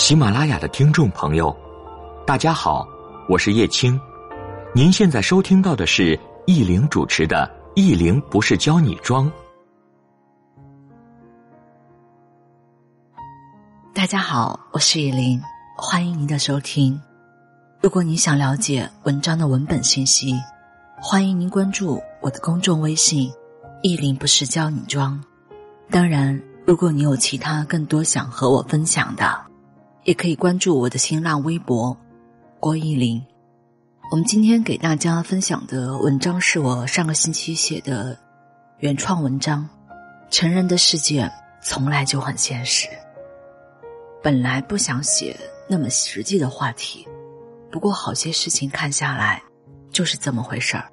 喜马拉雅的听众朋友，大家好，我是叶青。您现在收听到的是易玲主持的《易玲不是教你装》。大家好，我是易玲，欢迎您的收听。如果您想了解文章的文本信息，欢迎您关注我的公众微信“易玲不是教你装”。当然，如果你有其他更多想和我分享的，也可以关注我的新浪微博“郭依林”。我们今天给大家分享的文章是我上个星期写的原创文章。成人的世界从来就很现实。本来不想写那么实际的话题，不过好些事情看下来，就是这么回事儿。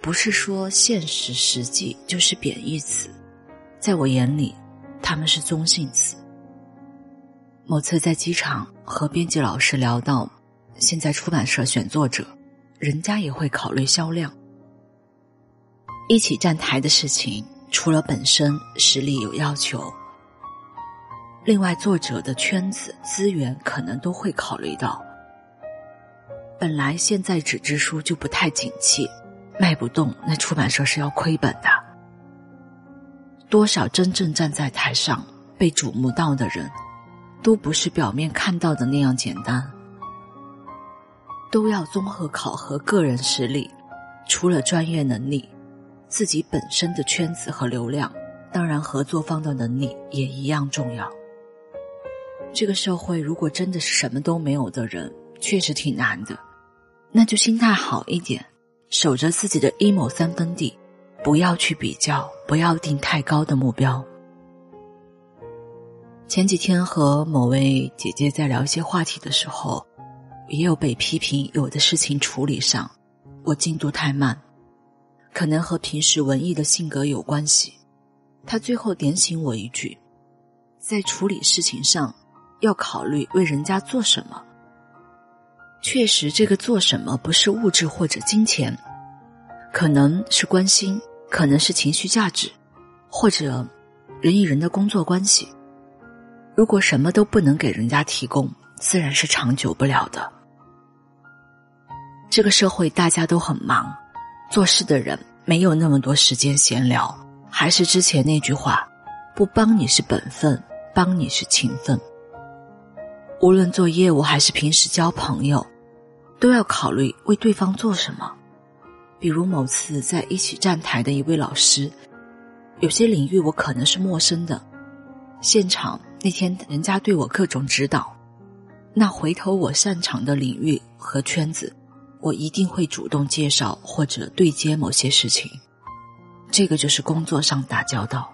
不是说现实实际就是贬义词，在我眼里，他们是中性词。某次在机场和编辑老师聊到，现在出版社选作者，人家也会考虑销量。一起站台的事情，除了本身实力有要求，另外作者的圈子资源可能都会考虑到。本来现在纸质书就不太景气，卖不动，那出版社是要亏本的。多少真正站在台上被瞩目到的人。都不是表面看到的那样简单，都要综合考核个人实力，除了专业能力，自己本身的圈子和流量，当然合作方的能力也一样重要。这个社会如果真的是什么都没有的人，确实挺难的，那就心态好一点，守着自己的一亩三分地，不要去比较，不要定太高的目标。前几天和某位姐姐在聊一些话题的时候，也有被批评，有的事情处理上我进度太慢，可能和平时文艺的性格有关系。她最后点醒我一句：在处理事情上要考虑为人家做什么。确实，这个做什么不是物质或者金钱，可能是关心，可能是情绪价值，或者人与人的工作关系。如果什么都不能给人家提供，自然是长久不了的。这个社会大家都很忙，做事的人没有那么多时间闲聊。还是之前那句话，不帮你是本分，帮你是情分。无论做业务还是平时交朋友，都要考虑为对方做什么。比如某次在一起站台的一位老师，有些领域我可能是陌生的，现场。那天人家对我各种指导，那回头我擅长的领域和圈子，我一定会主动介绍或者对接某些事情。这个就是工作上打交道。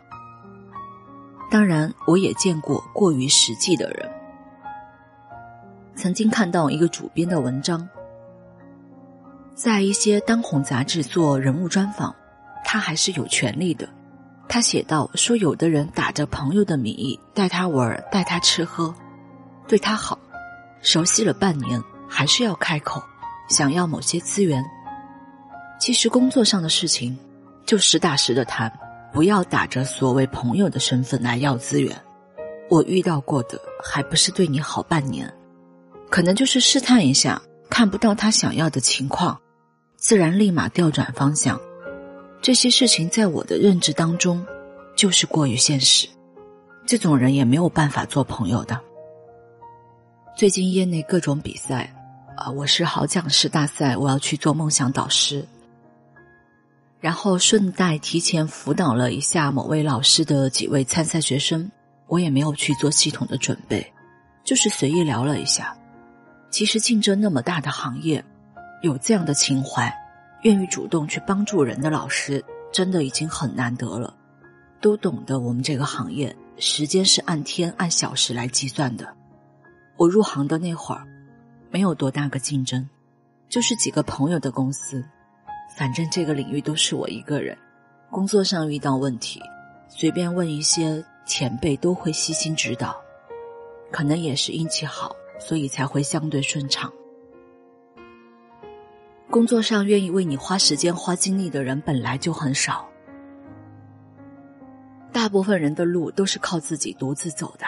当然，我也见过过于实际的人。曾经看到一个主编的文章，在一些当红杂志做人物专访，他还是有权利的。他写道：“说有的人打着朋友的名义带他玩，带他吃喝，对他好，熟悉了半年，还是要开口，想要某些资源。其实工作上的事情，就实打实的谈，不要打着所谓朋友的身份来要资源。我遇到过的，还不是对你好半年，可能就是试探一下，看不到他想要的情况，自然立马调转方向。”这些事情在我的认知当中，就是过于现实，这种人也没有办法做朋友的。最近业内各种比赛，啊，我是好讲师大赛，我要去做梦想导师，然后顺带提前辅导了一下某位老师的几位参赛学生，我也没有去做系统的准备，就是随意聊了一下。其实竞争那么大的行业，有这样的情怀。愿意主动去帮助人的老师，真的已经很难得了。都懂得我们这个行业，时间是按天按小时来计算的。我入行的那会儿，没有多大个竞争，就是几个朋友的公司。反正这个领域都是我一个人。工作上遇到问题，随便问一些前辈都会悉心指导。可能也是运气好，所以才会相对顺畅。工作上愿意为你花时间、花精力的人本来就很少，大部分人的路都是靠自己独自走的。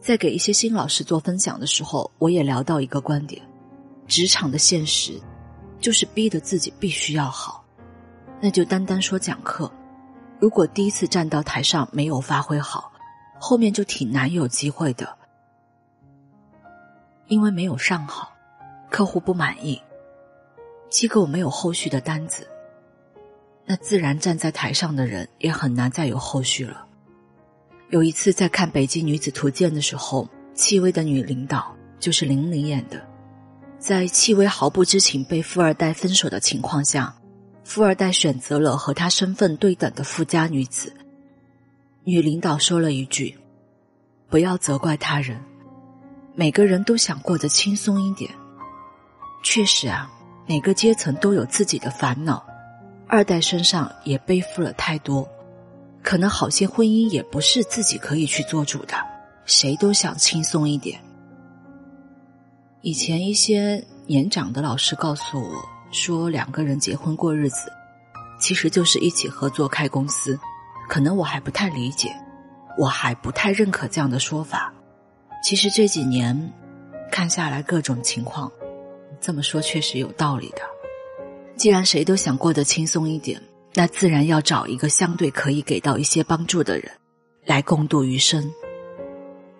在给一些新老师做分享的时候，我也聊到一个观点：职场的现实，就是逼得自己必须要好。那就单单说讲课，如果第一次站到台上没有发挥好，后面就挺难有机会的，因为没有上好，客户不满意，机构没有后续的单子，那自然站在台上的人也很难再有后续了。有一次在看《北京女子图鉴》的时候，戚薇的女领导就是林玲演的，在戚薇毫不知情被富二代分手的情况下。富二代选择了和他身份对等的富家女子。女领导说了一句：“不要责怪他人，每个人都想过得轻松一点。”确实啊，每个阶层都有自己的烦恼，二代身上也背负了太多，可能好些婚姻也不是自己可以去做主的，谁都想轻松一点。以前一些年长的老师告诉我。说两个人结婚过日子，其实就是一起合作开公司。可能我还不太理解，我还不太认可这样的说法。其实这几年看下来，各种情况，这么说确实有道理的。既然谁都想过得轻松一点，那自然要找一个相对可以给到一些帮助的人，来共度余生。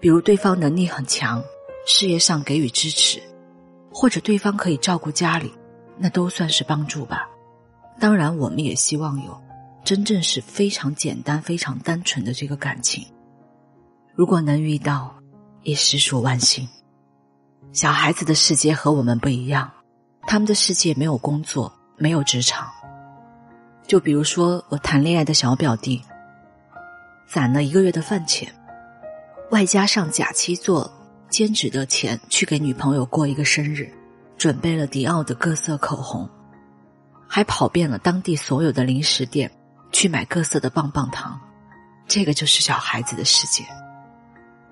比如对方能力很强，事业上给予支持，或者对方可以照顾家里。那都算是帮助吧，当然，我们也希望有真正是非常简单、非常单纯的这个感情。如果能遇到，也实属万幸。小孩子的世界和我们不一样，他们的世界没有工作，没有职场。就比如说我谈恋爱的小表弟，攒了一个月的饭钱，外加上假期做兼职的钱，去给女朋友过一个生日。准备了迪奥的各色口红，还跑遍了当地所有的零食店去买各色的棒棒糖。这个就是小孩子的世界。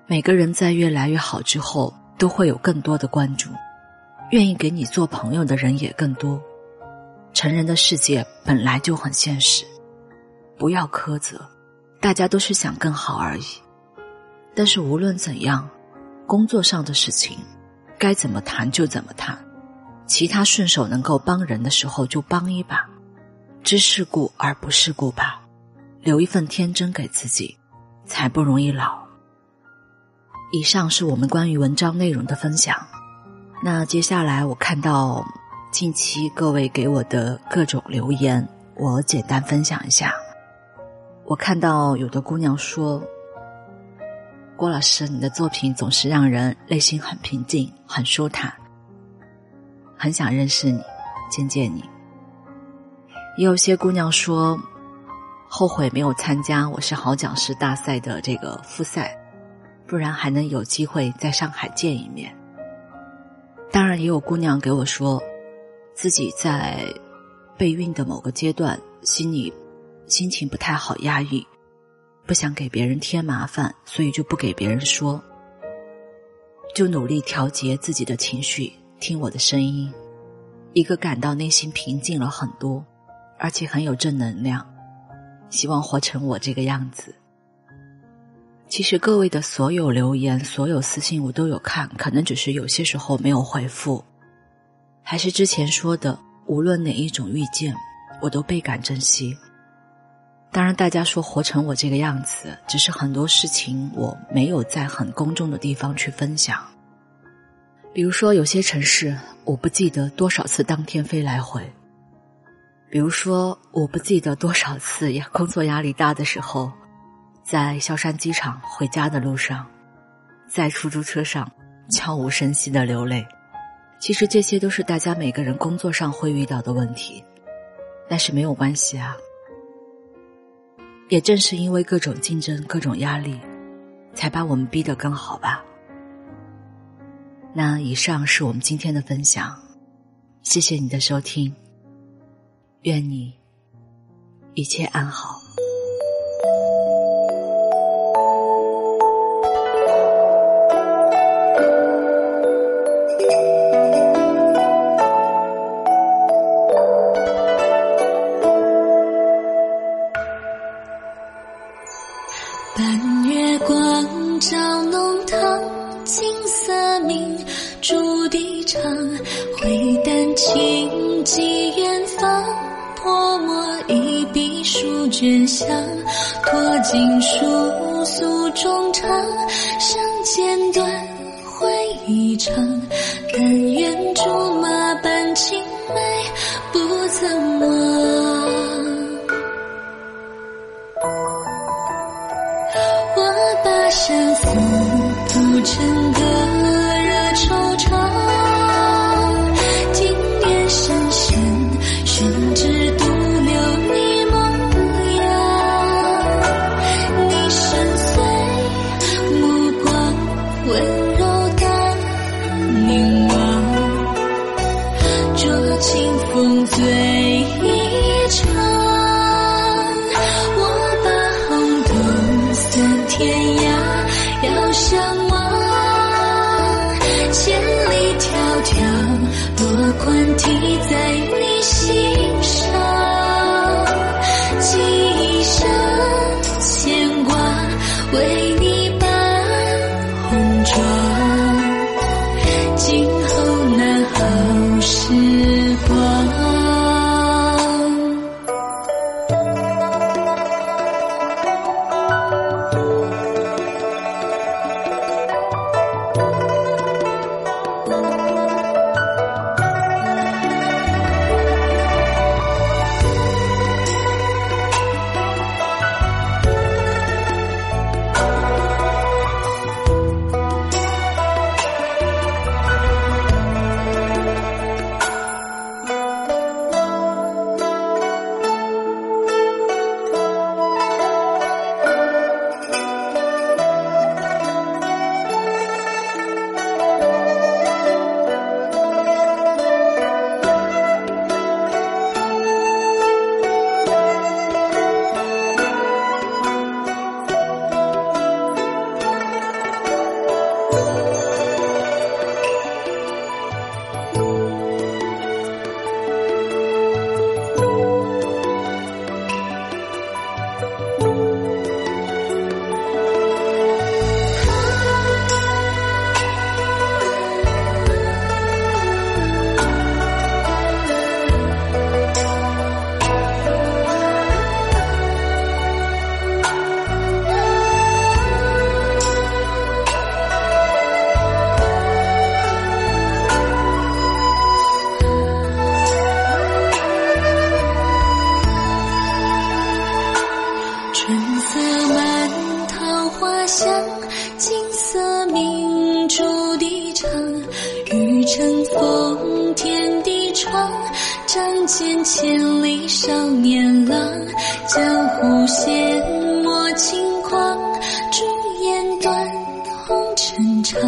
每个人在越来越好之后，都会有更多的关注，愿意给你做朋友的人也更多。成人的世界本来就很现实，不要苛责，大家都是想更好而已。但是无论怎样，工作上的事情，该怎么谈就怎么谈。其他顺手能够帮人的时候就帮一把，知世故而不世故吧，留一份天真给自己，才不容易老。以上是我们关于文章内容的分享。那接下来我看到近期各位给我的各种留言，我简单分享一下。我看到有的姑娘说：“郭老师，你的作品总是让人内心很平静，很舒坦。”很想认识你，见见你。也有些姑娘说，后悔没有参加我是好讲师大赛的这个复赛，不然还能有机会在上海见一面。当然，也有姑娘给我说，自己在备孕的某个阶段，心里心情不太好，压抑，不想给别人添麻烦，所以就不给别人说，就努力调节自己的情绪。听我的声音，一个感到内心平静了很多，而且很有正能量，希望活成我这个样子。其实各位的所有留言、所有私信我都有看，可能只是有些时候没有回复。还是之前说的，无论哪一种遇见，我都倍感珍惜。当然，大家说活成我这个样子，只是很多事情我没有在很公众的地方去分享。比如说，有些城市我不记得多少次当天飞来回；比如说，我不记得多少次呀工作压力大的时候，在萧山机场回家的路上，在出租车上悄无声息的流泪。其实这些都是大家每个人工作上会遇到的问题，但是没有关系啊。也正是因为各种竞争、各种压力，才把我们逼得更好吧。那以上是我们今天的分享，谢谢你的收听，愿你一切安好。书卷香托锦书诉衷肠相见断回忆长。但愿竹马伴青梅仗剑千里少年郎江湖险我轻狂朱颜短红尘长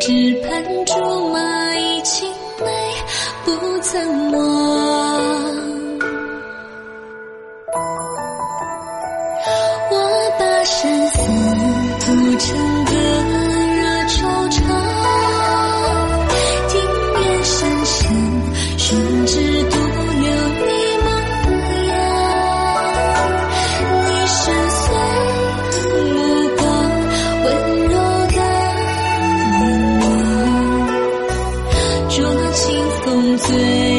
只盼竹马一青梅不曾忘。我把相思组成醉